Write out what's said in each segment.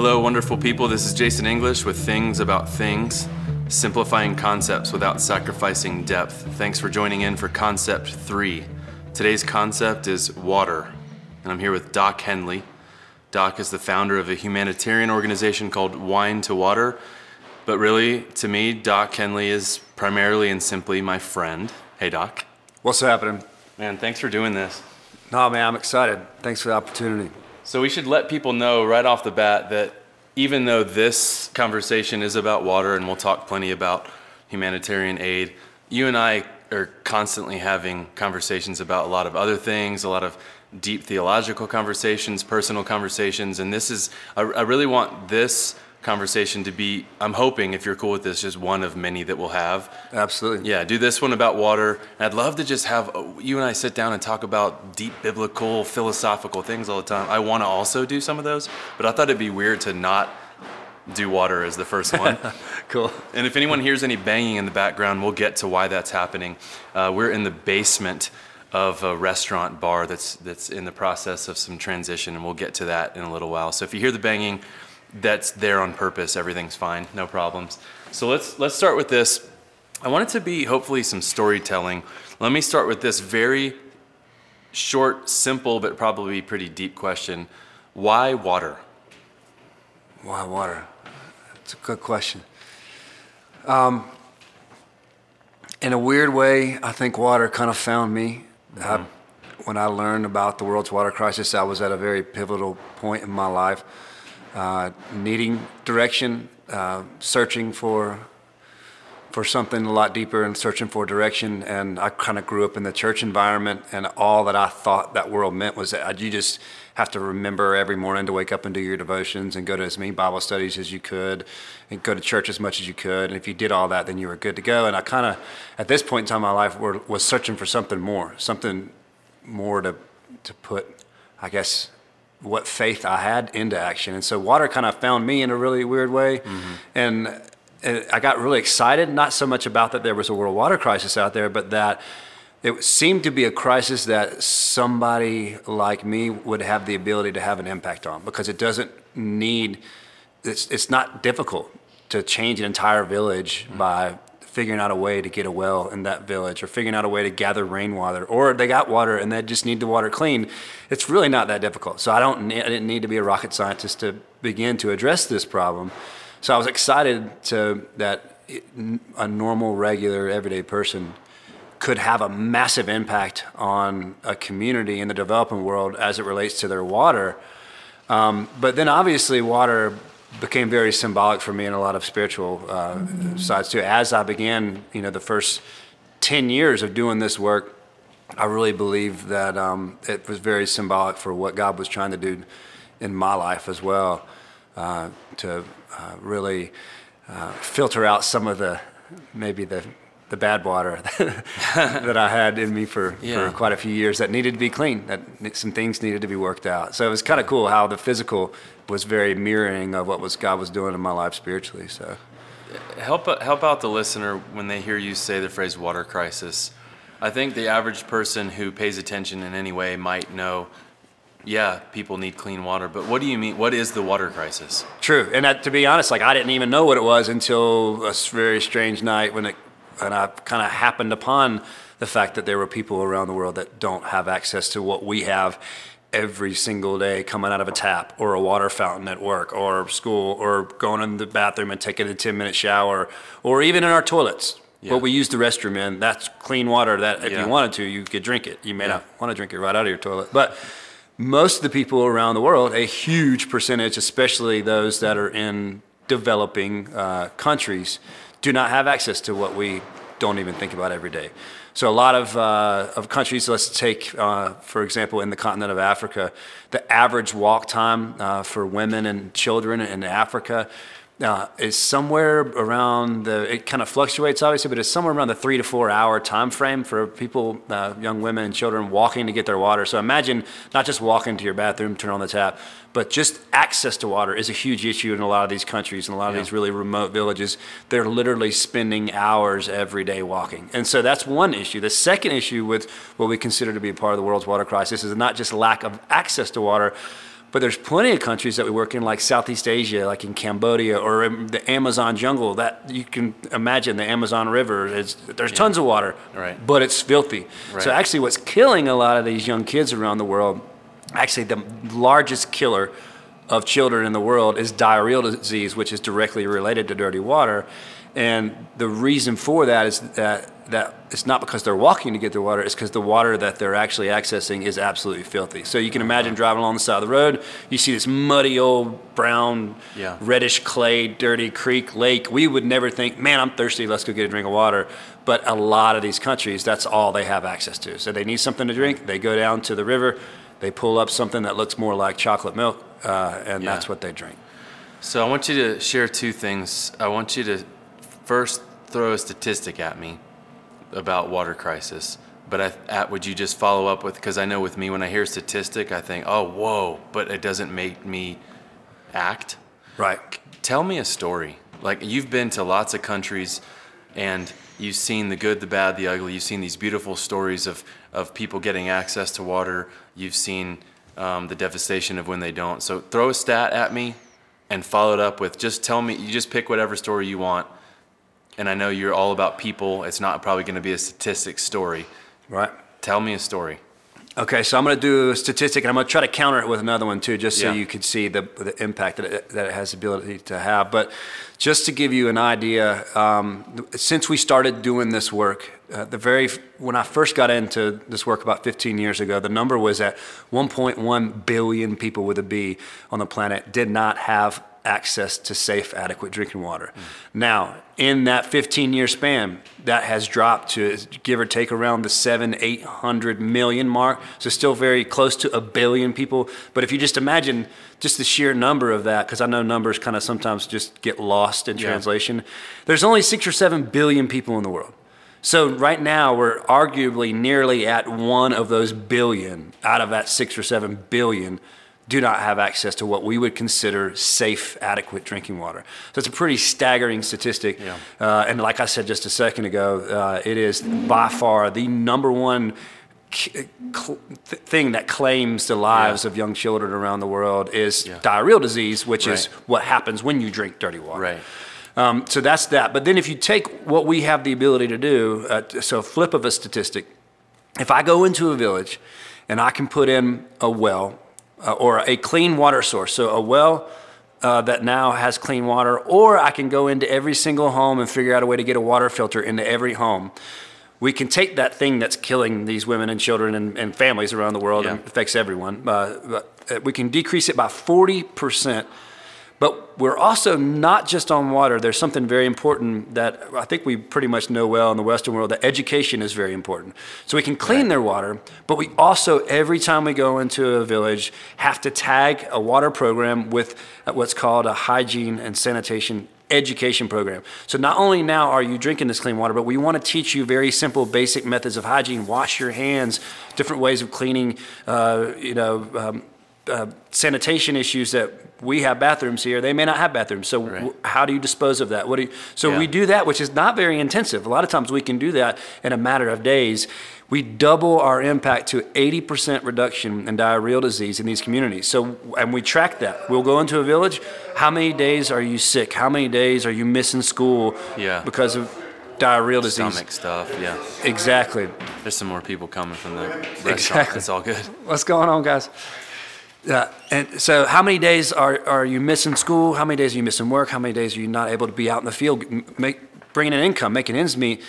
Hello, wonderful people. This is Jason English with Things About Things, simplifying concepts without sacrificing depth. Thanks for joining in for Concept 3. Today's concept is water, and I'm here with Doc Hendley. Doc is the founder of a humanitarian organization called Wine to Water, but really, to me, Doc Hendley is primarily and simply my friend. Hey, Doc. What's happening? Man, thanks for doing this. No, man, I'm excited. Thanks for the opportunity. So we should let people know right off the bat that even though this conversation is about water and we'll talk plenty about humanitarian aid, you and I are constantly having conversations about a lot of other things, a lot of deep theological conversations, personal conversations, and this is I, I really want this conversation to be i'm hoping if you're cool with this just one of many that we'll have. Absolutely. yeah do this one about water. And i'd love to just have uh, you and i sit down and talk about deep biblical philosophical things all the time. I want to also do some of those but i thought it'd be weird to not do water as the first one. Cool. and if anyone hears any banging in the background we'll get to why that's happening. Uh, we're in the basement of a restaurant bar that's that's in the process of some transition and we'll get to that in a little while. So if you hear the banging that's there on purpose. Everything's fine, no problems. So let's let's start with this. I want it to be hopefully some storytelling. Let me start with this very short, simple, but probably pretty deep question. Why water? Why water? That's a good question. Um, in a weird way, I think water kind of found me. I, when I learned about the world's water crisis, I was at a very pivotal point in my life, uh, needing direction, uh, searching for for something a lot deeper and searching for direction. And I kind of grew up in the church environment, and all that I thought that world meant was that you just have to remember every morning to wake up and do your devotions and go to as many Bible studies as you could and go to church as much as you could. And if you did all that, then you were good to go. And I kind of, at this point in time in my life, were, was searching for something more, something more to, to put, I guess, what faith I had into action. And so water kind of found me in a really weird way. Mm-hmm. And and I got really excited, not so much about that there was a world water crisis out there, but that it seemed to be a crisis that somebody like me would have the ability to have an impact on because it doesn't need, it's, it's not difficult to change an entire village mm-hmm. by figuring out a way to get a well in that village or figuring out a way to gather rainwater or they got water and they just need the water cleaned it's really not that difficult. So i don't i didn't need to be a rocket scientist to begin to address this problem. So i was excited to that a normal regular everyday person could have a massive impact on a community in the developing world as it relates to their water. Um, but then obviously water became very symbolic for me in a lot of spiritual uh, sides too. As I began, you know, the first 10 years of doing this work, I really believe that um, it was very symbolic for what God was trying to do in my life as well, uh, to uh, really uh, filter out some of the maybe the the bad water that I had in me for, Yeah. for quite a few years that needed to be clean, that some things needed to be worked out. So it was kind of cool how the physical was very mirroring of what was God was doing in my life spiritually. So Help help out the listener when they hear you say the phrase water crisis. I think the average person who pays attention in any way might know, yeah, people need clean water, but what do you mean? What is the water crisis? true. And that, to be honest, like I didn't even know what it was until a very strange night when it, and I kind of happened upon the fact that there were people around the world that don't have access to what we have every single day coming out of a tap or a water fountain at work or school or going in the bathroom and taking a 10 minute shower or even in our toilets. Yeah. What we use the restroom in, that's clean water that if Yeah. you wanted to, you could drink it. You may Yeah. not want to drink it right out of your toilet. But most of the people around the world, a huge percentage, especially those that are in developing uh, countries, do not have access to what we don't even think about every day. So a lot of, uh, of countries, let's take, uh, for example, in the continent of Africa, the average walk time uh, for women and children in Africa uh, is somewhere around the. It kind of fluctuates, obviously, but it's somewhere around the three to four hour time frame for people, uh, young women and children, walking to get their water. So imagine not just walking to your bathroom, turn on the tap, but just access to water is a huge issue in a lot of these countries and a lot of Yeah. these really remote villages. They're literally spending hours every day walking, and so that's one issue. The second issue with what we consider to be part of the world's water crisis is not just lack of access to water, But there's plenty of countries that we work in, like Southeast Asia, like in Cambodia or in the Amazon jungle. That you can imagine the Amazon River. Is, there's tons of water, Right. but it's filthy. Right. So actually, what's killing a lot of these young kids around the world, actually the largest killer of children in the world is diarrheal disease, which is directly related to dirty water. And the reason for that is that that it's not because they're walking to get their water, it's because the water that they're actually accessing is absolutely filthy. So you can imagine driving along the side of the road, you see this muddy old brown, Yeah. reddish clay, dirty creek, lake. We would never think, man, I'm thirsty, let's go get a drink of water. But a lot of these countries, that's all they have access to. So they need something to drink, they go down to the river, they pull up something that looks more like chocolate milk, uh, and Yeah. that's what they drink. So I want you to share two things. I want you to first throw a statistic at me about water crisis. But I, at, would you just follow up with? Because I know with me, when I hear statistic, I think, oh, whoa, but it doesn't make me act. Right. Tell me a story. Like you've been to lots of countries and you've seen the good, the bad, the ugly. You've seen these beautiful stories of, of people getting access to water. You've seen um, the devastation of when they don't. So throw a stat at me and follow it up with just tell me, you just pick whatever story you want. And I know you're all about people. It's not probably going to be a statistic story. Right. Tell me a story. Okay, so I'm going to do a statistic, and I'm going to try to counter it with another one too, just so Yeah. you could see the, the impact that it, that it has the ability to have. But just to give you an idea, um, since we started doing this work, uh, the very when I first got into this work about 15 years ago, the number was at 1.1 billion people with a B on the planet did not have access to safe, adequate drinking water. Now, in that 15 year span, that has dropped to give or take around the seven, 800 million mark. So, still very close to a billion people. But if you just imagine just the sheer number of that, because I know numbers kind of sometimes just get lost in Yeah. translation, there's only six or seven billion people in the world. So right now we're arguably nearly at one of those billion out of that six or seven billion do not have access to what we would consider safe, adequate drinking water. So it's a pretty staggering statistic. Yeah. Uh, and like I said just a second ago, uh, it is by far the number one c- cl- th- thing that claims the lives Yeah. of young children around the world is Yeah. diarrheal disease, which is what happens when you drink dirty water. Right. Um, so that's that. But then if you take what we have the ability to do, uh, so flip of a statistic, if I go into a village and I can put in a well uh, or a clean water source, so a well uh, that now has clean water, or I can go into every single home and figure out a way to get a water filter into every home. We can take that thing that's killing these women and children and, and families around the world and affects everyone. Uh, but, uh, we can decrease it by 40%. But we're also not just on water. There's something very important that I think we pretty much know well in the Western world that education is very important. So we can clean their water, but we also, every time we go into a village, have to tag a water program with what's called a hygiene and sanitation education program. So not only now are you drinking this clean water, but we want to teach you very simple, basic methods of hygiene. Wash your hands, different ways of cleaning. Uh, you know, um, uh, sanitation issues that we have bathrooms here. They may not have bathrooms. So Right. w- how do you dispose of that? What do you, so Yeah. we do that, which is not very intensive. A lot of times we can do that in a matter of days. We double our impact to 80% reduction in diarrheal disease in these communities. So, and we track that. We'll go into a village. How many days are you sick? How many days are you missing school Yeah. because of diarrheal disease? Stomach stuff. Yeah. Exactly. There's some more people coming from the restaurant. Exactly. It's all good. What's going on, guys? And so how many days are, are you missing school? How many days are you missing work? How many days are you not able to be out in the field, make, bringing in income, making ends meet?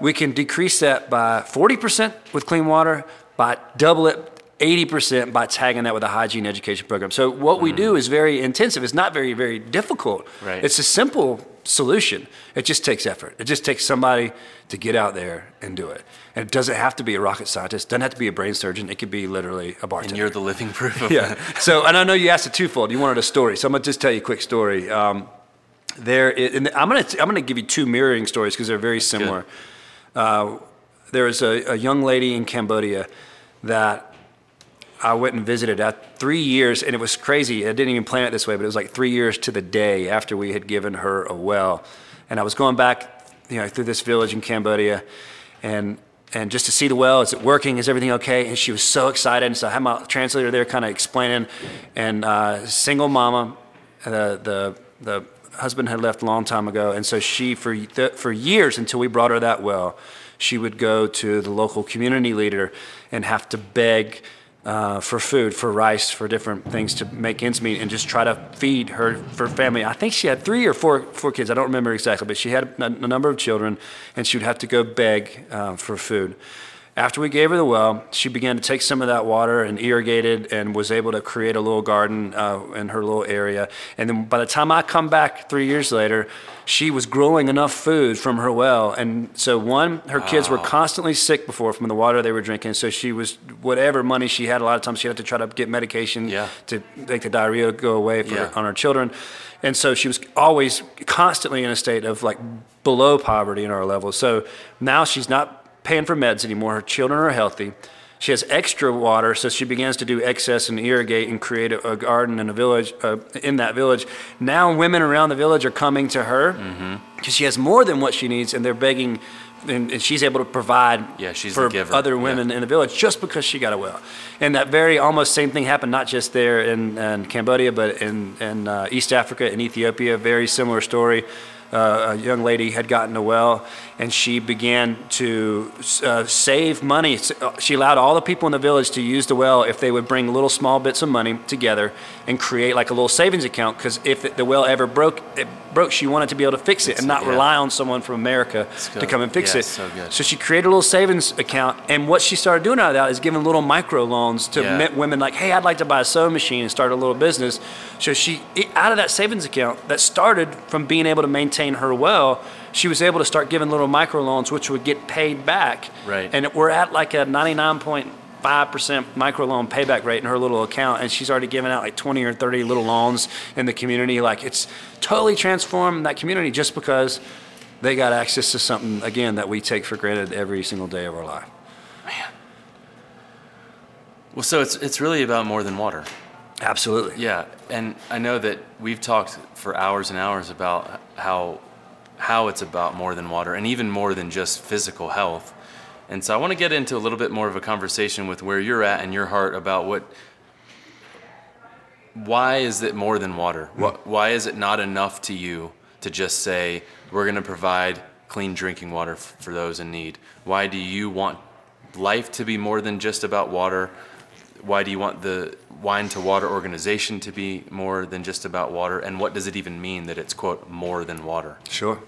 We can decrease that by 40% with clean water, by double it 80% by tagging that with a hygiene education program. So what we do is very intensive. It's not very, very difficult. Right. It's a simple solution. It just takes effort. It just takes somebody to get out there and do it. And it doesn't have to be a rocket scientist. It Doesn't have to be a brain surgeon. It could be literally a bartender. And you're the living proof of yeah. that. So, and I know you asked a twofold. You wanted a story, so I'm gonna just tell you a quick story. Um, there, i- and I'm gonna I'm gonna give you two mirroring stories because they're very similar. Uh, there was a, a young lady in Cambodia that I went and visited at three years, and it was crazy. I didn't even plan it this way, but it was like three years to the day after we had given her a well. And I was going back, you know, through this village in Cambodia, and and just to see the well, is it working? Is everything okay? And she was so excited. And so I had my translator there, kind of explaining. And uh, single mama, uh, the the husband had left a long time ago, and so she for th- for years until we brought her that well, she would go to the local community leader and have to beg uh, for food, for rice, for different things to make ends meet, and just try to feed her for family. I think she had three or four four kids. I don't remember exactly, but she had a, a number of children, and she would have to go beg uh, for food. After we gave her the well, she began to take some of that water and irrigated and was able to create a little garden uh, in her little area. And then by the time I come back three years later, she was growing enough food from her well. And so, one, her kids were constantly sick before from the water they were drinking. So, she was, whatever money she had, a lot of times she had to try to get medication Yeah. to make the diarrhea go away for, Yeah. on her children. And so she was always constantly in a state of like below poverty in our level. So now she's not paying for meds anymore. Her children are healthy. She has extra water, so she begins to do excess and irrigate and create a, a garden in a village, uh, in that village. Now women around the village are coming to her because she has more than what she needs, and they're begging, and, and she's able to provide Yeah, she's for other Yeah. women in the village just because she got a well. And that very almost same thing happened not just there in, in Cambodia, but in, in uh, East Africa and Ethiopia. Very similar story. Uh, a young lady had gotten a well, and she began to uh, save money. She allowed all the people in the village to use the well if they would bring little small bits of money together and create like a little savings account. Because if the well ever broke, it broke, she wanted to be able to fix it and not yeah. rely on someone from America to come and fix Yeah, it. so. So she created a little savings account, and what she started doing out of that is giving little micro loans to Yeah. women like, "Hey, I'd like to buy a sewing machine and start a little business." So she, out of that savings account that started from being able to maintain her well, she was able to start giving little micro loans, which would get paid back. Right. And we're at like a ninety-nine point five percent microloan payback rate in her little account, and she's already given out like twenty or thirty little loans in the community. Like it's totally transformed that community just because they got access to something again that we take for granted every single day of our life. Man. Well, so it's it's really about more than water. Absolutely. Yeah, and I know that we've talked for hours and hours about how how it's about more than water and even more than just physical health. And so I want to get into a little bit more of a conversation with where you're at in your heart about what why is it more than water? Hmm. What, why is it not enough to you to just say we're going to provide clean drinking water f- for those in need? Why do you want life to be more than just about water? Why do you want the wine to water organization to be more than just about water? And what does it even mean that it's quote more than water? Sure.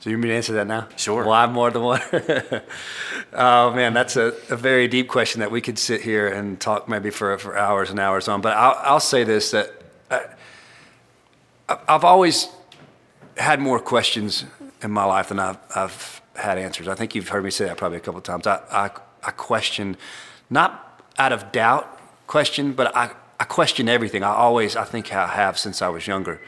So you mean to answer that now? Sure. Why more than one? oh man, that's a, a very deep question that we could sit here and talk maybe for, for hours and hours on. But I'll, I'll say this that I, I've always had more questions in my life than I've, I've had answers. I think you've heard me say that probably a couple of times. I, I, I question, not out of doubt, question, but I, I question everything. I always, I think I have since I was younger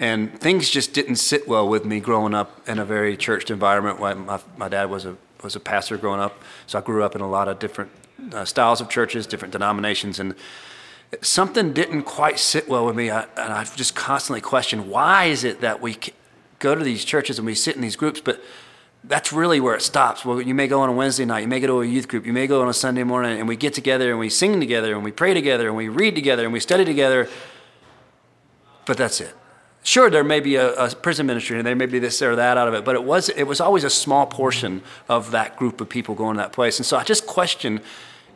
and things just didn't sit well with me growing up in a very churched environment. My, my, dad was a was a pastor growing up, so I grew up in a lot of different uh, styles of churches, different denominations, and something didn't quite sit well with me. I, and I've just constantly questioned why is it that we go to these churches and we sit in these groups, but that's really where it stops. Well, you may go on a Wednesday night, you may go to a youth group, you may go on a Sunday morning, and we get together and we sing together and we pray together and we read together and we study together, but that's it sure there may be a, a, prison ministry and there may be this or that out of it but it was it was always a small portion of that group of people going to that place and so i just question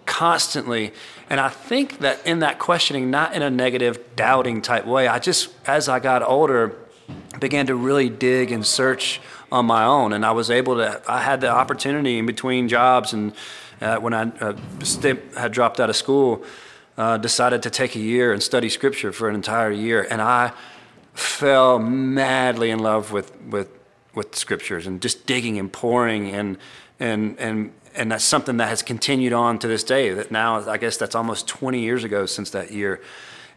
constantly and i think that in that questioning not in a negative doubting type way i just as i got older began to really dig and search on my own. And i was able to i had the opportunity in between jobs and uh, when i uh, had dropped out of school uh, decided to take a year and study scripture for an entire year. And i fell madly in love with with with scriptures and just digging and pouring and and and and that's something that has continued on to this day. That now i guess that's almost 20 years ago since that year.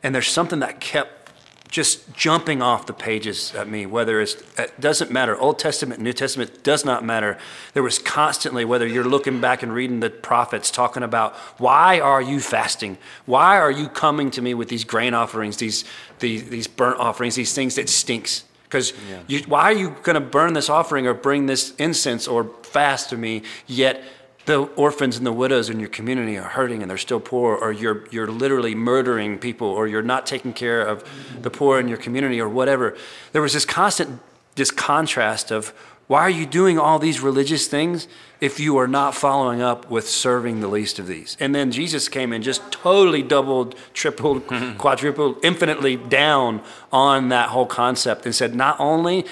And there's something that kept just jumping off the pages at me whether it's it doesn't matter. Old testament new testament does not matter. There was constantly whether you're looking back and reading the prophets talking about why are you fasting? Why are you coming to me with these grain offerings these these, these burnt offerings these things that stinks? Because Yeah. why are you going to burn this offering or bring this incense or fast to me, yet the orphans and the widows in your community are hurting and they're still poor, or you're, you're literally murdering people, or you're not taking care of the poor in your community, or whatever. There was this constant this contrast of why are you doing all these religious things if you are not following up with serving the least of these? And then Jesus came and just totally doubled, tripled, quadrupled, infinitely down on that whole concept and said, not only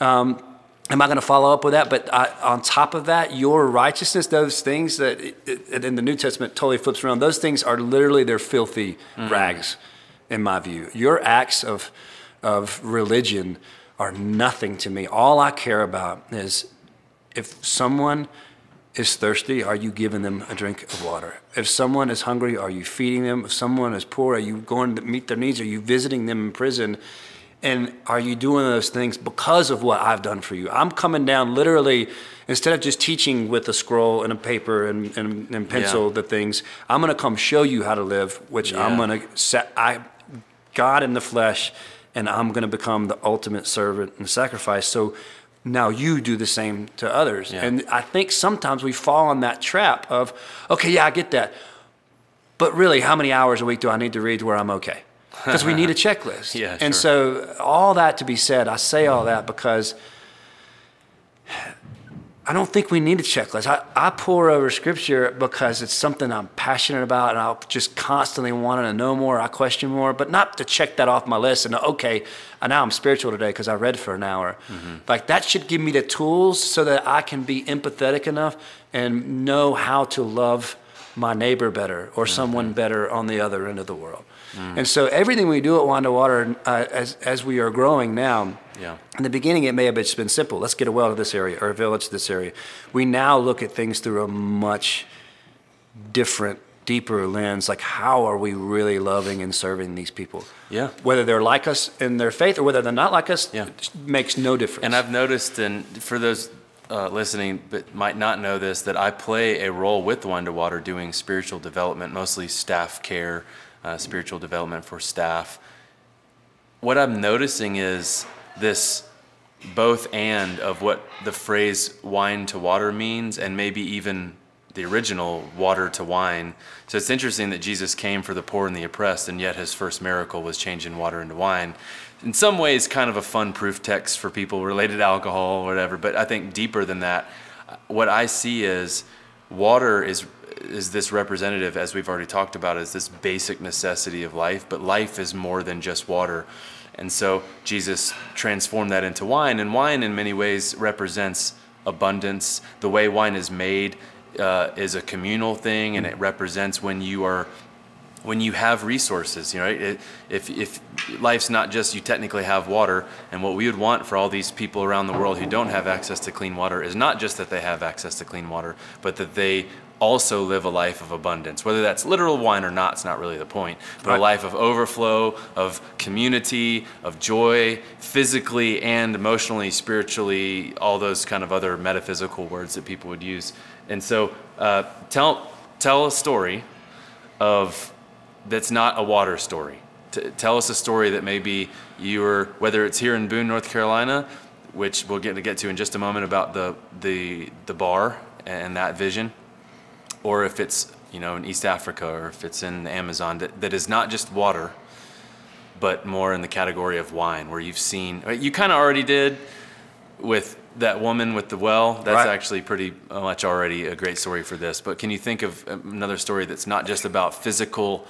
um, am I going to follow up with that, but I, on top of that, your righteousness, those things that it, it, in the New Testament totally flips around, those things are literally their filthy mm-hmm. rags, in my view. Your acts of, of religion are nothing to me. All I care about is if someone is thirsty, are you giving them a drink of water? If someone is hungry, are you feeding them? If someone is poor, are you going to meet their needs? Are you visiting them in prison? And are you doing those things because of what I've done for you? I'm coming down literally, instead of just teaching with a scroll and a paper and, and, and pencil Yeah. the things, I'm going to come show you how to live, which I'm going to set, I, God in the flesh, and I'm going to become the ultimate servant and sacrifice. So now you do the same to others. Yeah. And I think sometimes we fall in that trap of, okay, yeah, I get that. But really, how many hours a week do I need to read to where I'm okay? Because we need a checklist. Yeah, And sure. so, all that to be said, I say all that because I don't think we need a checklist. I, I pour over scripture because it's something I'm passionate about and I'll just constantly wanting to know more. I question more, but not to check that off my list and okay, and now I'm spiritual today because I read for an hour. Mm-hmm. Like that should give me the tools so that I can be empathetic enough and know how to love my neighbor better or mm-hmm. someone better on the other end of the world. And so everything we do at Wine to Water, uh, as, as we are growing now, Yeah. in the beginning, it may have just been simple. Let's get a well to this area or a village to this area. We now look at things through a much different, deeper lens. Like, how are we really loving and serving these people? Yeah. Whether they're like us in their faith or whether they're not like us, Yeah. makes no difference. And I've noticed, and for those uh, listening but might not know this, that I play a role with Wine to Water doing spiritual development, mostly staff care, uh, spiritual development for staff. What I'm noticing is this both and of what the phrase wine to water means, and maybe even the original water to wine. So it's interesting that Jesus came for the poor and the oppressed, and yet his first miracle was changing water into wine. In some ways, kind of a fun proof text for people related to alcohol or whatever, but I think deeper than that, what I see is water is is this representative, as we've already talked about, is this basic necessity of life, but life is more than just water. And so Jesus transformed that into wine, and wine in many ways represents abundance. The way wine is made uh, is a communal thing, and it represents when you are when you have resources, you know, if, if life's not just you technically have water, and what we would want for all these people around the world who don't have access to clean water is not just that they have access to clean water, but that they also live a life of abundance. Whether that's literal wine or not, it's not really the point, but Right. a life of overflow, of community, of joy, physically and emotionally, spiritually, all those kind of other metaphysical words that people would use. And so, uh, tell tell a story of that's not a water story. T- tell us a story that maybe you were, whether it's here in Boone, North Carolina, which we'll get to get to in just a moment about the the the bar and that vision, or if it's you know in East Africa or if it's in the Amazon that, that is not just water, but more in the category of wine, where you've seen you kind of already did with that woman with the well. That's Right. actually pretty much already a great story for this. But can you think of um, another story that's not just about physical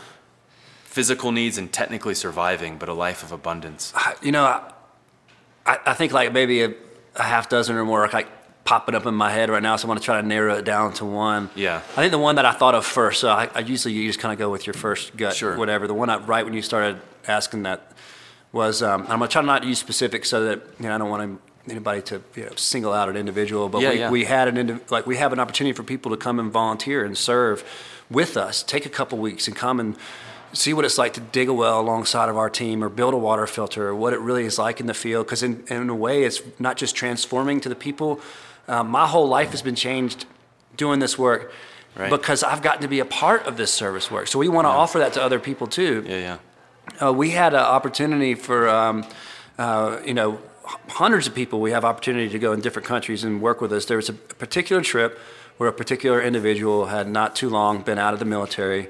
physical needs and technically surviving, but a life of abundance? you know, I, I I think like maybe a, a half dozen or more like popping up in my head right now. So I want to try to narrow it down to one. Yeah. I think the one that I thought of first. So I, I usually you just kind of go with your first gut, Sure. whatever. The one I, right when you started asking that was um, I'm gonna try not to use specifics so that you know I don't want anybody to you know, single out an individual. But Yeah, we, yeah. we had an indi- like we have an opportunity for people to come and volunteer and serve with us. Take a couple weeks and come and see what it's like to dig a well alongside of our team or build a water filter or what it really is like in the field because in, in a way it's not just transforming to the people um, my whole life has been changed doing this work Right. because i've gotten to be a part of this service work so we want to offer that to other people too Yeah, yeah. uh, we had an opportunity for, um, uh, you know, hundreds of people we have opportunity to go in different countries and work with us. There was a particular trip where a particular individual had not too long been out of the military.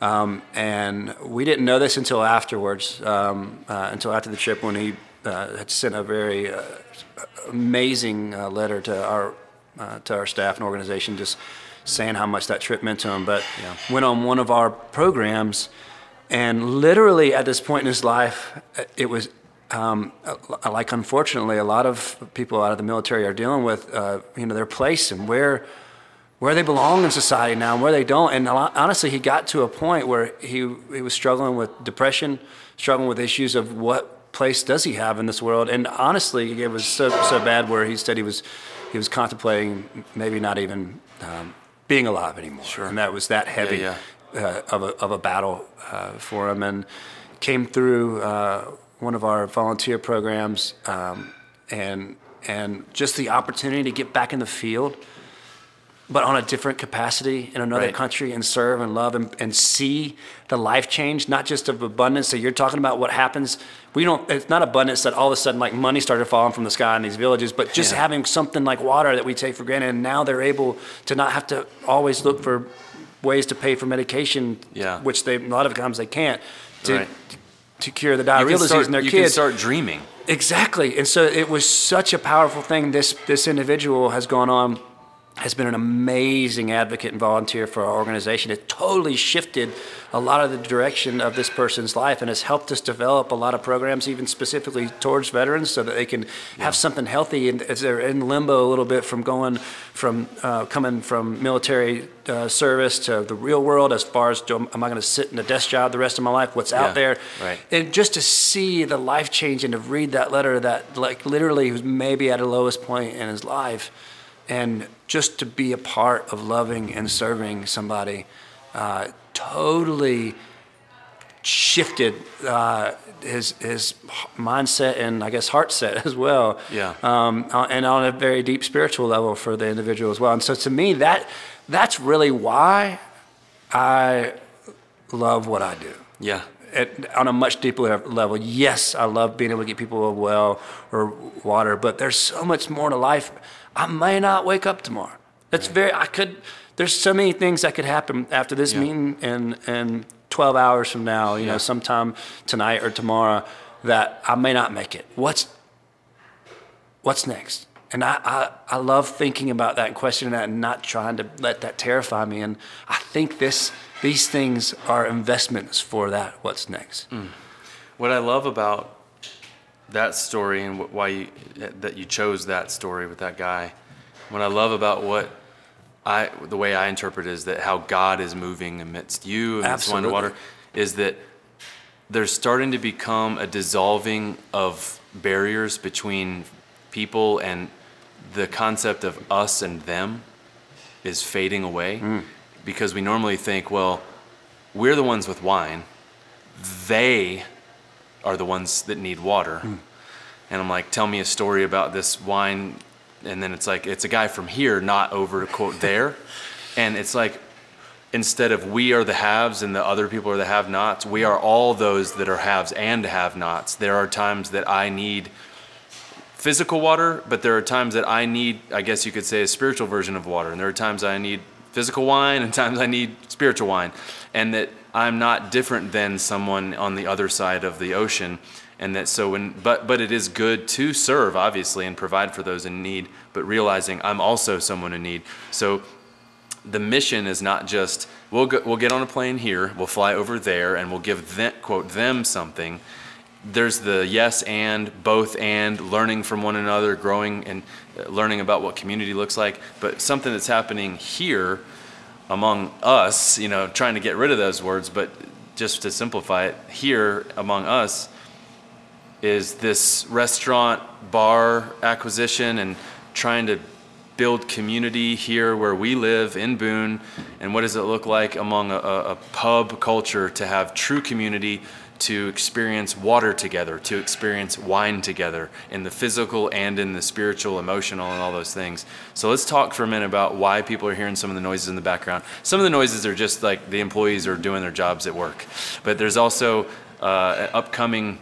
Um, and we didn't know this until afterwards, um, uh, until after the trip when he uh, had sent a very uh, amazing uh, letter to our uh, to our staff and organization, just saying how much that trip meant to him. But yeah. went on one of our programs, and literally at this point in his life, it was um, like unfortunately a lot of people out of the military are dealing with, uh, you know, their place and where where they belong in society now and where they don't. And honestly, he got to a point where he he was struggling with depression, struggling with issues of what place does he have in this world. And honestly, it was so so bad where he said he was he was contemplating maybe not even um, being alive anymore. Sure. And that was that heavy yeah, yeah. Uh, of a of a battle uh, for him and came through. Uh, one of our volunteer programs, um, and and just the opportunity to get back in the field, but on a different capacity in another right. country and serve and love and, and see the life change, not just of abundance. So you're talking about what happens. We don't. It's not abundance that all of a sudden like money started falling from the sky in these villages, but just yeah. having something like water that we take for granted, and now they're able to not have to always look for ways to pay for medication, yeah. which they a lot of times they can't. To, right to cure the diarrheal disease in their you kids. You can start dreaming. Exactly, and so it was such a powerful thing. This this individual has gone on has been an amazing advocate and volunteer for our organization. It totally shifted a lot of the direction of this person's life and has helped us develop a lot of programs, even specifically towards veterans, so that they can yeah. have something healthy and as they're in limbo a little bit from going from uh, coming from military uh, service to the real world as far as do, am I going to sit in a desk job the rest of my life? What's yeah, out there? Right. And just to see the life change and to read that letter that like literally was maybe at a lowest point in his life and just to be a part of loving and serving somebody uh, totally shifted uh, his his mindset and I guess heart set as well. Yeah. Um, uh, and on a very deep spiritual level for the individual as well. And so to me, that that's really why I love what I do. Yeah. At, on a much deeper level, yes, I love being able to get people a well or water, but there's so much more to life I may not wake up tomorrow. That's right. very, I could, there's so many things that could happen after this yeah. meeting and, and 12 hours from now, you yeah. know, sometime tonight or tomorrow that I may not make it. What's, what's next? And I, I, I love thinking about that and questioning that and not trying to let that terrify me. And I think this, these things are investments for that, what's next. Mm. What I love about that story and why you, that you chose that story with that guy. What I love about what I the way I interpret is that how God is moving amidst you and this wine and water is that there's starting to become a dissolving of barriers between people and the concept of us and them is fading away mm. because we normally think, well, we're the ones with wine. They are the ones that need water. Mm. And I'm like, tell me a story about this wine. And then it's like, it's a guy from here, not over to quote there. and it's like, instead of we are the haves and the other people are the have nots, we are all those that are haves and have nots. There are times that I need physical water, but there are times that I need, I guess you could say, a spiritual version of water. And there are times I need physical wine and times I need spiritual wine. And that I'm not different than someone on the other side of the ocean. And that so when, but, but it is good to serve, obviously, and provide for those in need, but realizing I'm also someone in need. So the mission is not just, we'll, go, we'll get on a plane here, we'll fly over there, and we'll give them, quote, them something there's the yes and both and learning from one another growing and uh, learning about what community looks like but something that's happening here among us, you know, trying to get rid of those words, but just to simplify it, here among us is this restaurant bar acquisition and trying to build community here where we live in Boone. And what does it look like among a, a pub culture to have true community to experience water together, to experience wine together in the physical and in the spiritual, emotional, and all those things. So let's talk for a minute about why people are hearing some of the noises in the background. Some of the noises are just like the employees are doing their jobs at work, but there's also uh, an upcoming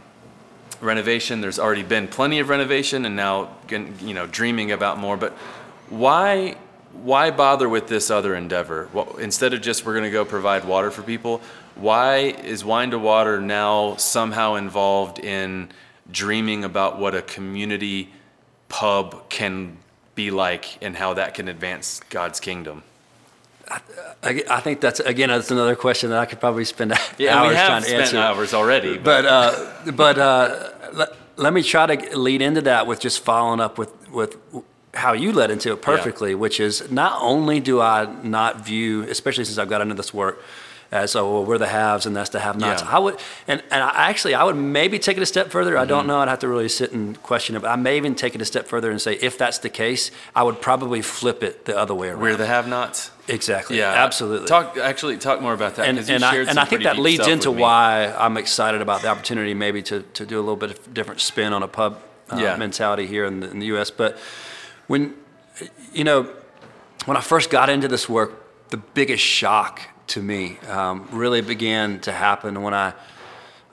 renovation. There's already been plenty of renovation, and now you know dreaming about more. But why why bother with this other endeavor? Well, instead of just we're going to go provide water for people, why is Wine to Water now somehow involved in dreaming about what a community pub can be like and how that can advance God's kingdom? I, I think that's again that's another question that I could probably spend yeah, hours we have trying to answer. hours already. But but, uh, but uh, let, let me try to lead into that with just following up with with how you led into it perfectly, yeah. which is not only do I not view, especially since I've got into this work, as oh well, we're the haves and that's the have-nots. Yeah. I would, and, and I actually I would maybe take it a step further. Mm-hmm. I don't mm-hmm. know. I'd have to really sit and question it. But I may even take it a step further and say if that's the case, I would probably flip it the other way around. We're the have-nots. Exactly. Yeah. Absolutely. Talk actually talk more about that. And, and I, and I think that leads into why I'm excited about the opportunity maybe to to do a little bit of different spin on a pub uh, yeah. mentality here in the, in the U.S. But when you know when I first got into this work, the biggest shock to me um, really began to happen when I,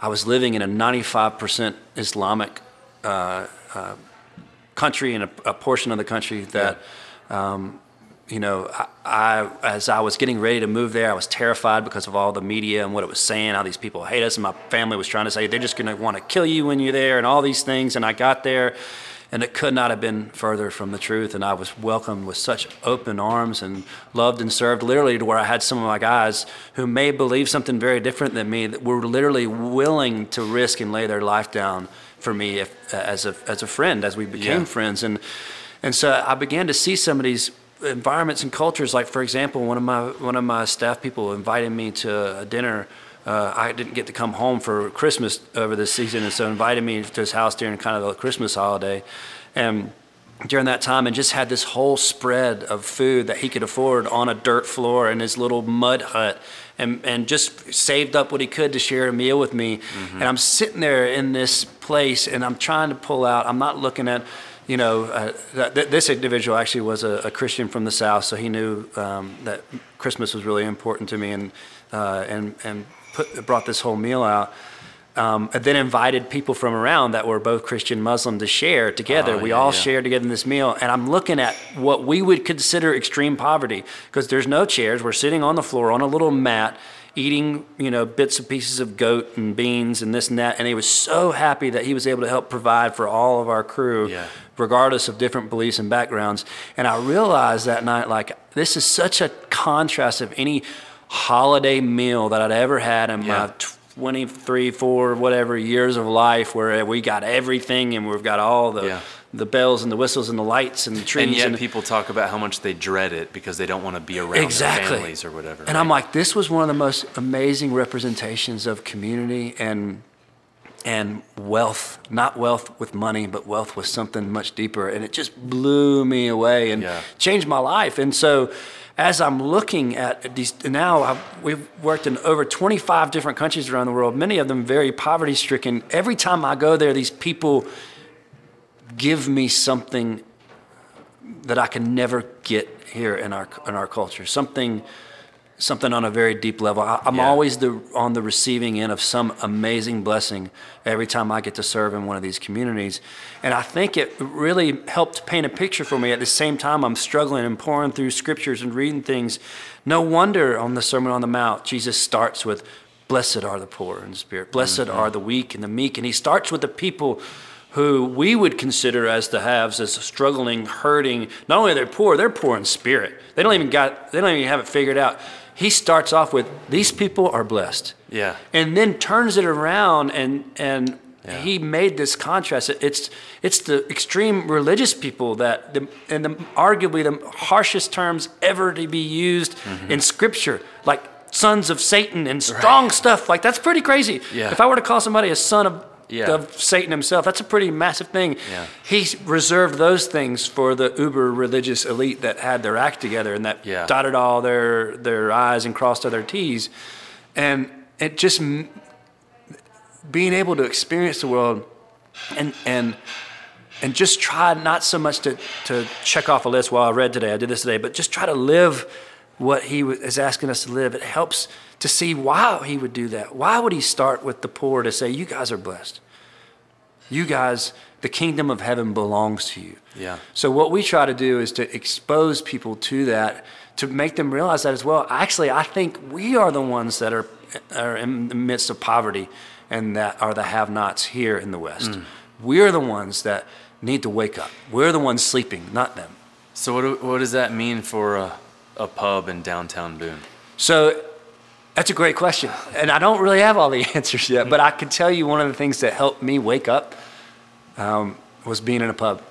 I was living in a 95% Islamic uh, uh, country and a, a, portion of the country that, um, you know, I, I, as I was getting ready to move there, I was terrified because of all the media and what it was saying, how these people hate us. And my family was trying to say they're just going to want to kill you when you're there and all these things. And I got there and it could not have been further from the truth. And I was welcomed with such open arms and loved and served, literally, to where I had some of my guys who may believe something very different than me that were literally willing to risk and lay their life down for me if, as, a, as a friend, as we became yeah. friends. And, and so I began to see some of these environments and cultures. Like, for example, one of my, one of my staff people invited me to a dinner uh, I didn't get to come home for Christmas over this season, and so invited me to his house during kind of the Christmas holiday, and during that time, and just had this whole spread of food that he could afford on a dirt floor in his little mud hut, and and just saved up what he could to share a meal with me, mm-hmm. and I'm sitting there in this place, and I'm trying to pull out. I'm not looking at you know, uh, th- this individual actually was a, a, Christian from the South, so he knew um, that Christmas was really important to me, and uh, and and put, brought this whole meal out. Um, and then invited people from around that were both Christian Muslim to share together. Oh, we yeah, all yeah. shared together in this meal. And I'm looking at what we would consider extreme poverty because there's no chairs. We're sitting on the floor on a little mat eating, you know, bits and pieces of goat and beans and this and that. And he was so happy that he was able to help provide for all of our crew, yeah. regardless of different beliefs and backgrounds. And I realized that night, like, this is such a contrast of any holiday meal that I'd ever had in yeah. my 23, 4, whatever years of life where we got everything and we've got all the. Yeah. The bells and the whistles and the lights and the trees. And yet and, people talk about how much they dread it because they don't want to be around exactly. their families or whatever. And right? I'm like, this was one of the most amazing representations of community and and wealth, not wealth with money, but wealth with something much deeper. And it just blew me away and yeah. changed my life. And so as I'm looking at these now, I've, we've worked in over 25 different countries around the world, many of them very poverty stricken. Every time I go there, these people give me something that I can never get here in our in our culture. Something something on a very deep level. I, am yeah. always the, on the receiving end of some amazing blessing every time I get to serve in one of these communities. And I think it really helped paint a picture for me. At the same time, I'm struggling and pouring through scriptures and reading things. No wonder on the Sermon on the Mount, Jesus starts with, Blessed are the poor in spirit, blessed mm-hmm. are the weak and the meek. And he starts with the people who we would consider as the haves as struggling hurting not only are they're poor they're poor in spirit they don't even got they don't even have it figured out he starts off with these people are blessed. Yeah. And then turns it around and and yeah. he made this contrast. It's it's the extreme religious people that the and the, arguably the harshest terms ever to be used mm-hmm. in scripture, like sons of Satan and strong right. stuff. Like that's pretty crazy. Yeah. If I were to call somebody a son of yeah. of Satan himself. That's a pretty massive thing. Yeah. He reserved those things for the uber religious elite that had their act together and that yeah. dotted all their their I's and crossed all their T's. And it just being able to experience the world and and and just try not so much to, to check off a list. Well, I read today, I did this today, but just try to live what he is asking us to live. It helps to see why he would do that. Why would he start with the poor to say, You guys are blessed? You guys, the kingdom of heaven belongs to you. Yeah. So what we try to do is to expose people to that, to make them realize that as well. Actually, I think we are the ones that are are in the midst of poverty and that are the have-nots here in the West. Mm. We're the ones that need to wake up. We're the ones sleeping, not them. So what, do- what does that mean for a, a pub in downtown Boone? So that's a great question. And I don't really have all the answers yet, but I can tell you one of the things that helped me wake up um, was being in a pub.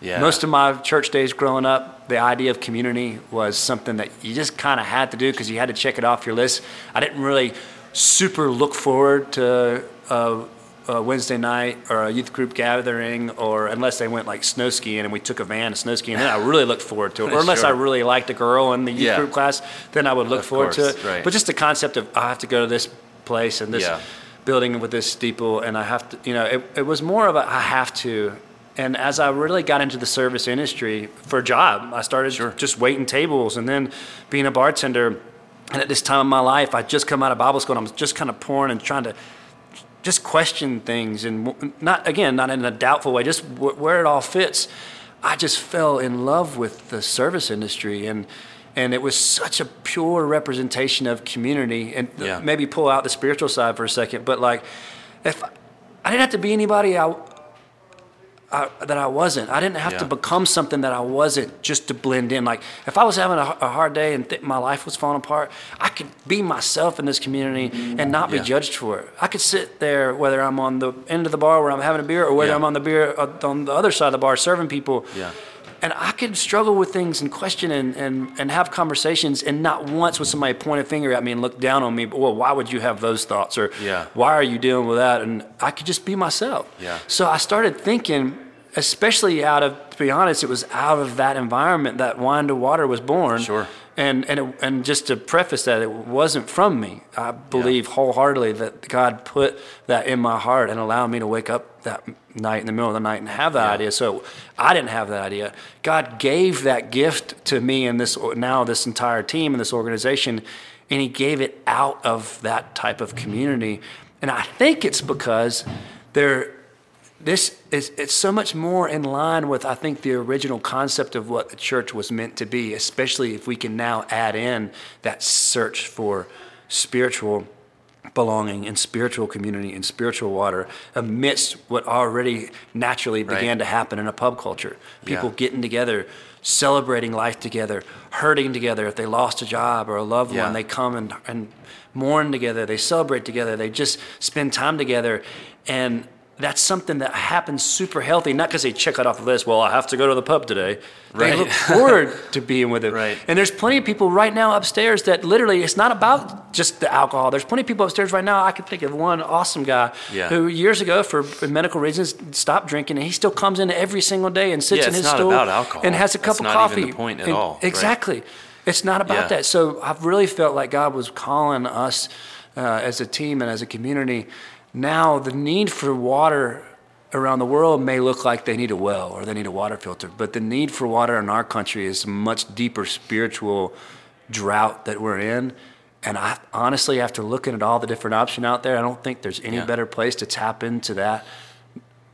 Yeah. Most of my church days growing up, the idea of community was something that you just kind of had to do because you had to check it off your list. I didn't really super look forward to a, a Wednesday night or a youth group gathering, or unless they went like snow skiing and we took a van to snow skiing, then I really looked forward to it. Or unless Sure. I really liked a girl in the youth Yeah. group class, then I would look Of forward to it. right. But just the concept of I have to go to this place and this Yeah. building with this steeple, and I have to, you know, it, it was more of a I have to. And as I really got into the service industry for a job, I started Sure. just waiting tables and then being a bartender. And at this time in my life, I just come out of Bible school and I was just kind of pouring and trying to just question things and not again not in a doubtful way just w- where it all fits i just fell in love with the service industry and and it was such a pure representation of community and Yeah. maybe pull out the spiritual side for a second but like if i didn't have to be anybody i I, that I wasn't. I didn't have to become something that I wasn't just to blend in. Like if I was having a, a hard day and th- my life was falling apart, I could be myself in this community and not be judged for it. I could sit there whether I'm on the end of the bar where I'm having a beer or whether Yeah. I'm on the beer uh, on the other side of the bar serving people. Yeah. And I could struggle with things and question and, and, and have conversations and not once would somebody point a finger at me and look down on me. Well, why would you have those thoughts? Or Yeah. why are you dealing with that? And I could just be myself. Yeah. So I started thinking, especially out of, to be honest, it was out of that environment that Wine to Water was born. Sure. And and it, and just to preface that, it wasn't from me. I believe wholeheartedly that God put that in my heart and allowed me to wake up that night in the middle of the night and have that Yeah. idea. So I didn't have that idea. God gave that gift to me and this now this entire team and this organization, and He gave it out of that type of community. And I think it's because there this is it's so much more in line with I think the original concept of what the church was meant to be, especially if we can now add in that search for spiritual belonging and spiritual community and spiritual water amidst what already naturally Right. began to happen in a pub culture. People Yeah. getting together, celebrating life together, hurting together. If they lost a job or a loved Yeah. one, they come and, and mourn together, they celebrate together, they just spend time together. And that's something that happens super healthy, not because they check it off the list, well, I have to go to the pub today. They Right. look forward to being with it. Right. And there's plenty of people right now upstairs that literally, it's not about just the alcohol. There's plenty of people upstairs right now. I can think of one awesome guy Yeah. who years ago, for medical reasons, stopped drinking, and he still comes in every single day and sits Yeah, in his stool about alcohol. and has a cup That's of not coffee. even the point at And- all, right? Exactly. It's not about Yeah. that. So I've really felt like God was calling us uh, as a team and as a community. Now the need for water around the world may look like they need a well or they need a water filter, but the need for water in our country is a much deeper spiritual drought that we're in. And I honestly, after looking at all the different options out there, I don't think there's any Yeah. better place to tap into that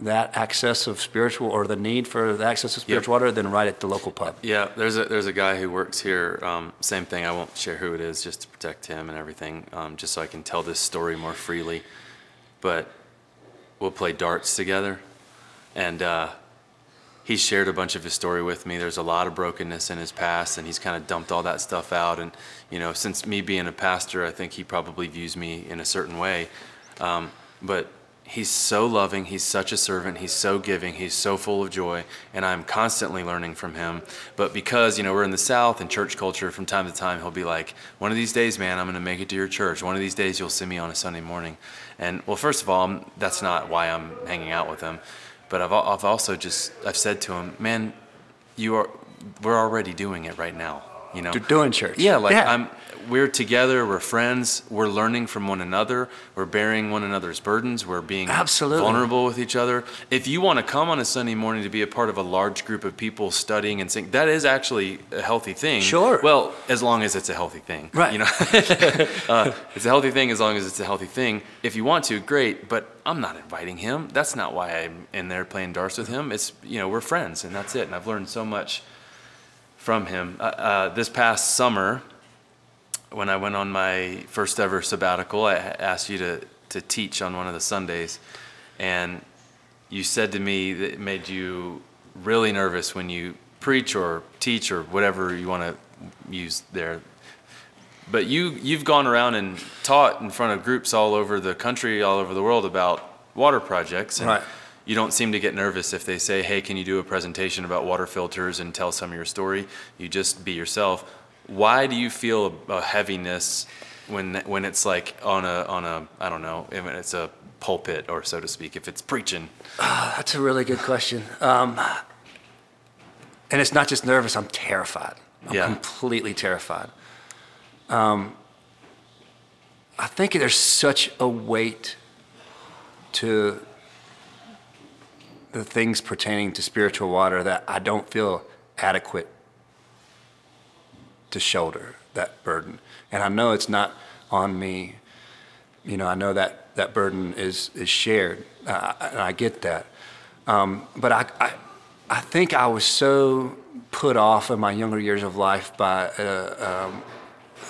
that access of spiritual or the need for the access of spiritual water than right at the local pub. Yeah, there's a there's a guy who works here. Um, same thing. I won't share who it is, just to protect him and everything, um, just so I can tell this story more freely. But we'll play darts together, and uh, he shared a bunch of his story with me. There's a lot of brokenness in his past, and he's kind of dumped all that stuff out. And you know, since me being a pastor, I think he probably views me in a certain way. Um, but he's so loving. He's such a servant. He's so giving. He's so full of joy, and I'm constantly learning from him. But because you know we're in the South and church culture, from time to time he'll be like, "One of these days, man, I'm going to make it to your church. One of these days, you'll see me on a Sunday morning." And well, first of all, that's not why I'm hanging out with him. But I've, I've also just I've said to him, "Man, you are we're already doing it right now. You know, Do- doing church. yeah, like Yeah. I'm. We're together. We're friends. We're learning from one another. We're bearing one another's burdens. We're being Absolutely. vulnerable with each other. If you want to come on a Sunday morning to be a part of a large group of people studying and singing, that is actually a healthy thing. Sure. Well, as long as it's a healthy thing. Right. You know, uh, it's a healthy thing as long as it's a healthy thing. If you want to, great. But I'm not inviting him. That's not why I'm in there playing darts with him. It's you know we're friends and that's it. And I've learned so much from him. Uh, uh, this past summer, when I went on my first ever sabbatical, I asked you to, to teach on one of the Sundays. And you said to me that it made you really nervous when you preach or teach or whatever you want to use there. But you, you've gone around and taught in front of groups all over the country, all over the world about water projects. And Right. you don't seem to get nervous if they say, hey, can you do a presentation about water filters and tell some of your story? You just be yourself. Why do you feel a, a heaviness when when it's like on a on a I don't know if it's a pulpit or so to speak if it's preaching? That's a really good question. Um, and it's not just nervous, I'm terrified. I'm Yeah. completely terrified. Um, I think there's such a weight to the things pertaining to spiritual water that I don't feel adequate to shoulder that burden. And I know it's not on me. You know, I know that that burden is, is shared, uh, and I get that. Um, but I, I, I think I was so put off in my younger years of life by uh, um,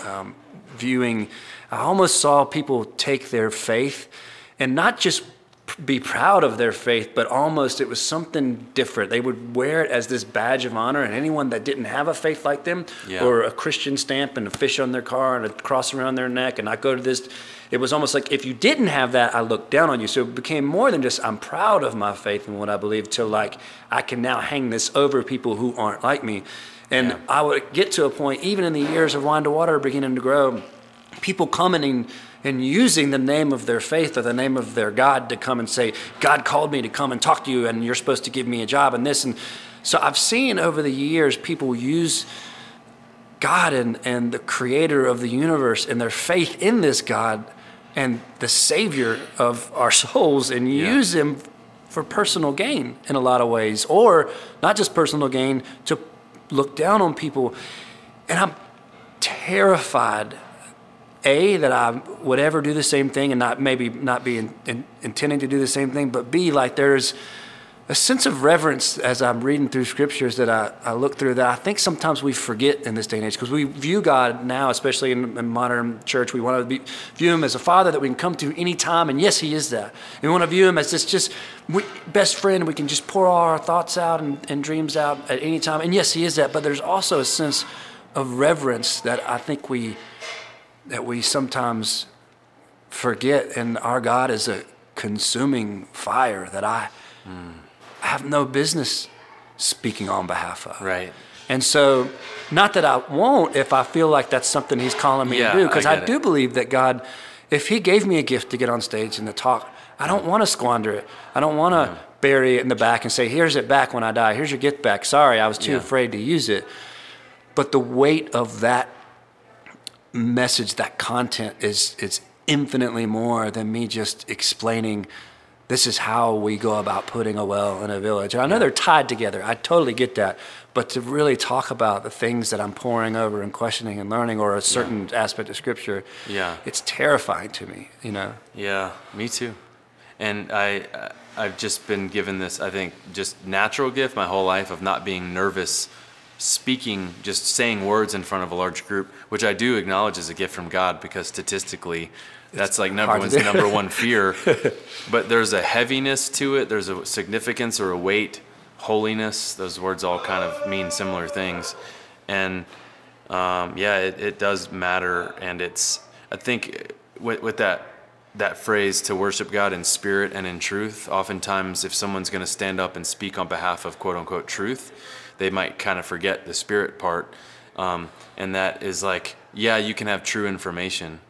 um, viewing, I almost saw people take their faith and not just be proud of their faith, but almost it was something different. They would wear it as this badge of honor, and anyone that didn't have a faith like them, Yeah. or a Christian stamp and a fish on their car and a cross around their neck, and I go to this. It was almost like if you didn't have that, I looked down on you. So it became more than just I'm proud of my faith and what I believe, to like I can now hang this over people who aren't like me. And Yeah. I would get to a point, even in the years of wine to water beginning to grow, people coming and, using the name of their faith or the name of their God to come and say, God called me to come and talk to you, and you're supposed to give me a job and this. And so I've seen over the years people use God and, and the creator of the universe and their faith in this God and the savior of our souls and Yeah. use him for personal gain in a lot of ways, or not just personal gain, to look down on people. And I'm terrified, A, that I would ever do the same thing and not maybe not be in, in, intending to do the same thing, but B, like there's a sense of reverence as I'm reading through scriptures that I, I look through that I think sometimes we forget in this day and age because we view God now, especially in, in modern church, we want to view Him as a Father that we can come to anytime, and yes, He is that. We want to view Him as this just we, best friend we can just pour all our thoughts out and, and dreams out at any time, and yes, He is that. But there's also a sense of reverence that I think we that we sometimes forget, and our God is a consuming fire that I. I have no business speaking on behalf of. Right. And so, not that I won't if I feel like that's something He's calling me Yeah, to do, because I I, do it. believe that God, if He gave me a gift to get on stage and to talk, I don't want to squander it. I don't want to bury it in the back and say, "Here's it back when I die. Here's your gift back." Sorry, I was too Yeah. afraid to use it. But the weight of that message, that content, is is infinitely more than me just explaining. This is how we go about putting a well in a village. And I know they're tied together. I totally get that. But to really talk about the things that I'm poring over and questioning and learning, or a certain aspect of Scripture, Yeah. it's terrifying to me. You know. Yeah, me too. And I, I've just been given this, I think, just natural gift my whole life of not being nervous speaking, just saying words in front of a large group, which I do acknowledge is a gift from God because statistically, that's like number one's number one fear. but there's a heaviness to it. There's a significance or a weight, holiness. Those words all kind of mean similar things, and um, yeah, it, it does matter. And it's I think with, with that that phrase to worship God in spirit and in truth. Oftentimes, if someone's going to stand up and speak on behalf of quote unquote truth, they might kind of forget the spirit part. Um, and that is like, yeah, you can have true information,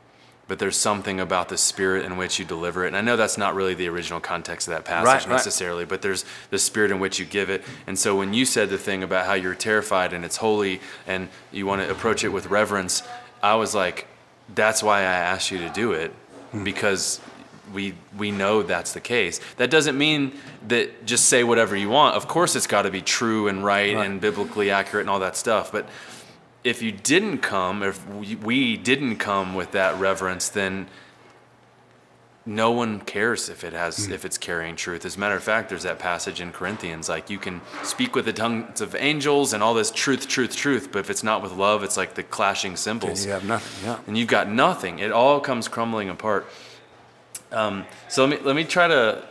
but there's something about the spirit in which you deliver it. And I know that's not really the original context of that passage Right, right. necessarily, but there's the spirit in which you give it. And so when you said the thing about how you're terrified and it's holy and you want to approach it with reverence, I was like, that's why I asked you to do it because we we know that's the case. That doesn't mean that just say whatever you want. Of course, it's got to be true and right, Right. and biblically accurate and all that stuff. But if you didn't come, if we- we didn't come with that reverence, then no one cares if it has hmm. if it's carrying truth. As a matter of fact, there's that passage in Corinthians like you can speak with the tongues of angels and all this truth, truth, truth, but if it's not with love, it's like the clashing cymbals You have nothing. Yeah. and you've got nothing. It all comes crumbling apart. Um, so let me let me try to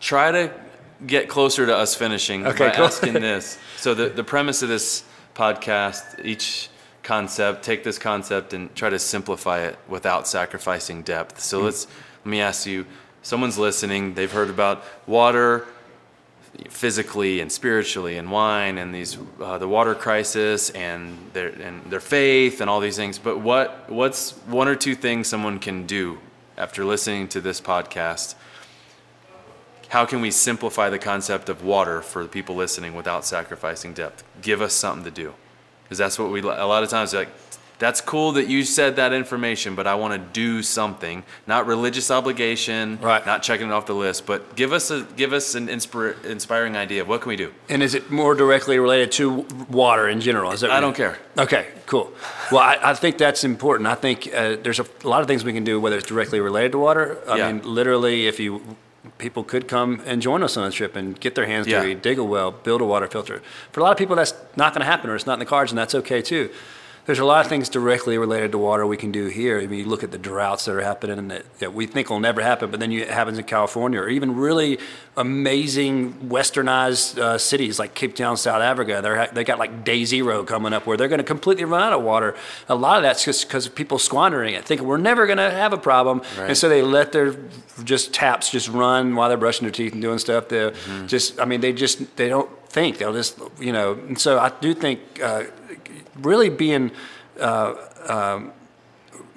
try to get closer to us finishing Okay, by cool. asking this. So the the premise of this podcast, each concept, take this concept and try to simplify it without sacrificing depth. So Hmm. let's let me ask you. Someone's listening. They've heard about water, physically and spiritually and wine and these uh, the water crisis and their and their faith and all these things but what what's one or two things someone can do after listening to this podcast how can we simplify the concept of water for the people listening without sacrificing depth? Give us something to do. Because that's what we a lot of times like that's cool that you said that information but i want to do something not religious obligation Right. not checking it off the list but give us a give us an inspir- inspiring idea of what can we do And is it more directly related to water in general? Is that i don't care Okay, cool. Well, I, I think that's important. I think uh, there's a, a lot of things we can do, whether it's directly related to water. I Yeah. mean, literally, if you people could come and join us on a trip and get their hands Yeah. dirty, dig a well, build a water filter. For a lot of people, that's not going to happen, or it's not in the cards, and that's okay too. There's a lot of things directly related to water we can do here. I mean, you look at the droughts that are happening and that, that we think will never happen, but then you, it happens in California, or even really amazing westernized uh, cities like Cape Town, South Africa. They're, they got like day zero coming up where they're going to completely run out of water. A lot of that's just because people squandering it, thinking we're never going to have a problem, Right. and so they let their just taps just run while they're brushing their teeth and doing stuff. They Mm-hmm. just, I mean, they just they don't think. They'll just, you know. And so I do think uh, really being uh, uh,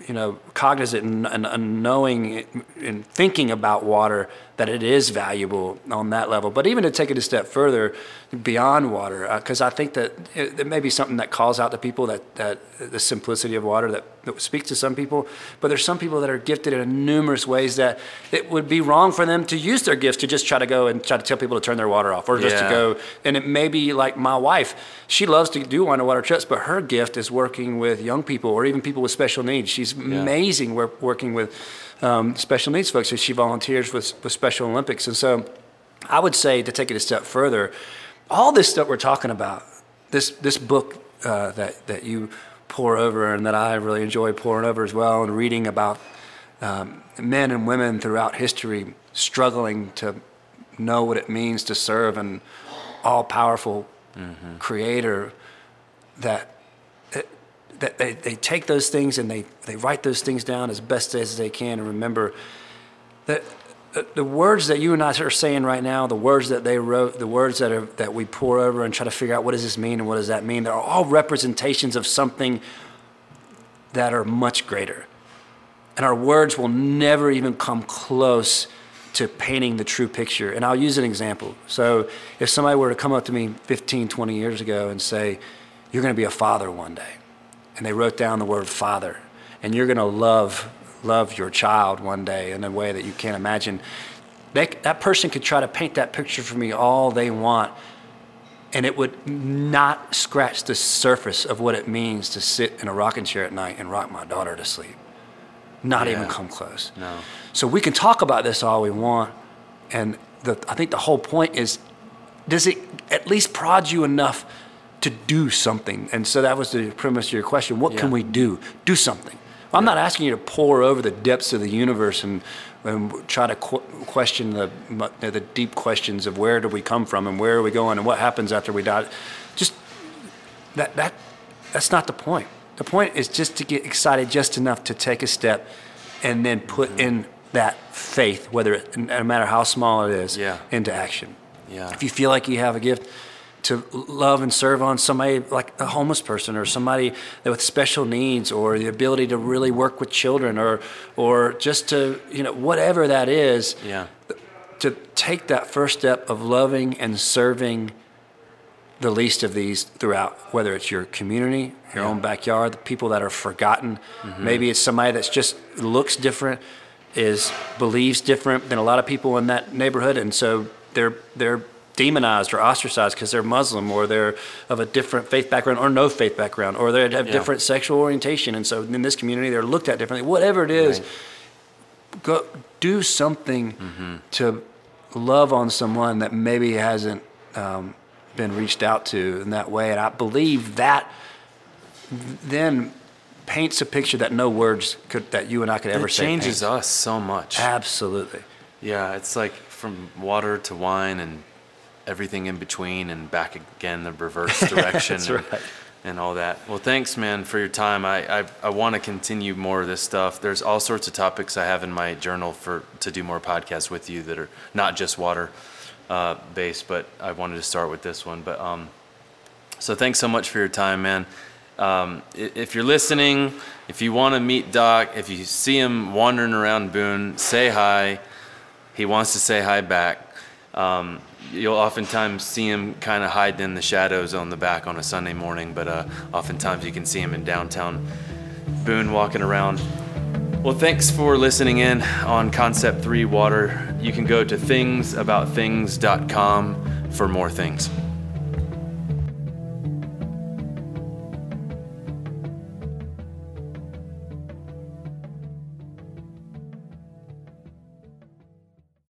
you know, cognizant and, and, and knowing and thinking about water that it is valuable on that level. But even to take it a step further beyond water, uh, because I think that it, it may be something that calls out to people that, that the simplicity of water that, that speaks to some people. But there's some people that are gifted in numerous ways that it would be wrong for them to use their gifts to just try to go and try to tell people to turn their water off or just Yeah. to go. And it may be like my wife. She loves to do underwater trips, but her gift is working with young people or even people with special needs. She's amazing work, working with um, special needs folks. So she volunteers with, with Special Olympics. And so I would say to take it a step further, all this stuff we're talking about, this, this book uh, that, that you pore over and that I really enjoy poring over as well and reading about um, men and women throughout history struggling to know what it means to serve an all powerful creator that that they, they take those things and they, they write those things down as best as they can and remember that the, words that you and I are saying right now, the words that they wrote, the words that are that we pore over and try to figure out what does this mean and what does that mean, they're all representations of something that are much greater. And our words will never even come close to painting the true picture. And I'll use an example. So if somebody were to come up to me 15, 20 years ago and say, You're going to be a father one day, and they wrote down the word father, and you're going to love love your child one day in a way that you can't imagine. They, that person could try to paint that picture for me all they want, and it would not scratch the surface of what it means to sit in a rocking chair at night and rock my daughter to sleep. Not even come close. No. So we can talk about this all we want, and the, I think the whole point is, does it at least prod you enough to do something? And so that was the premise of your question. What can we do? Do something. I'm not asking you to pore over the depths of the universe and, and try to qu- question the the deep questions of where do we come from and where are we going and what happens after we die. Just that that that's not the point. The point is just to get excited just enough to take a step and then put Mm-hmm. in that faith, whether it, no matter how small it is, Yeah. into action. Yeah. If you feel like you have a gift, to love and serve on somebody like a homeless person or somebody with special needs or the ability to really work with children or or just to you know whatever that is Yeah. to take that first step of loving and serving the least of these throughout whether it's your community your own backyard the people that are forgotten. Mm-hmm. Maybe it's somebody that's just looks different is believes different than a lot of people in that neighborhood and so they're they're demonized or ostracized because they're muslim or they're of a different faith background or no faith background or they have Yeah. different sexual orientation and so in this community they're looked at differently whatever it is Right. go do something to love on someone that maybe hasn't um, been reached out to in that way and i believe that then paints a picture that no words could that you and i could ever It say changes paints. us so much. absolutely Yeah, it's like from water to wine and everything in between and back again the reverse direction and, right. and all that. Well, thanks, man, for your time. I, I, I want to continue more of this stuff. There's all sorts of topics I have in my journal for to do more podcasts with you that are not just water uh, based, but I wanted to start with this one. But um, so thanks so much for your time, man. Um, if you're listening, if you want to meet Doc, if you see him wandering around Boone, say hi. He wants to say hi back. Um, you'll oftentimes see him kind of hiding in the shadows on the back on a Sunday morning, but uh, oftentimes you can see him in downtown Boone walking around. Well, thanks for listening in on Concept 3 Water. You can go to thingsaboutthings.com for more things.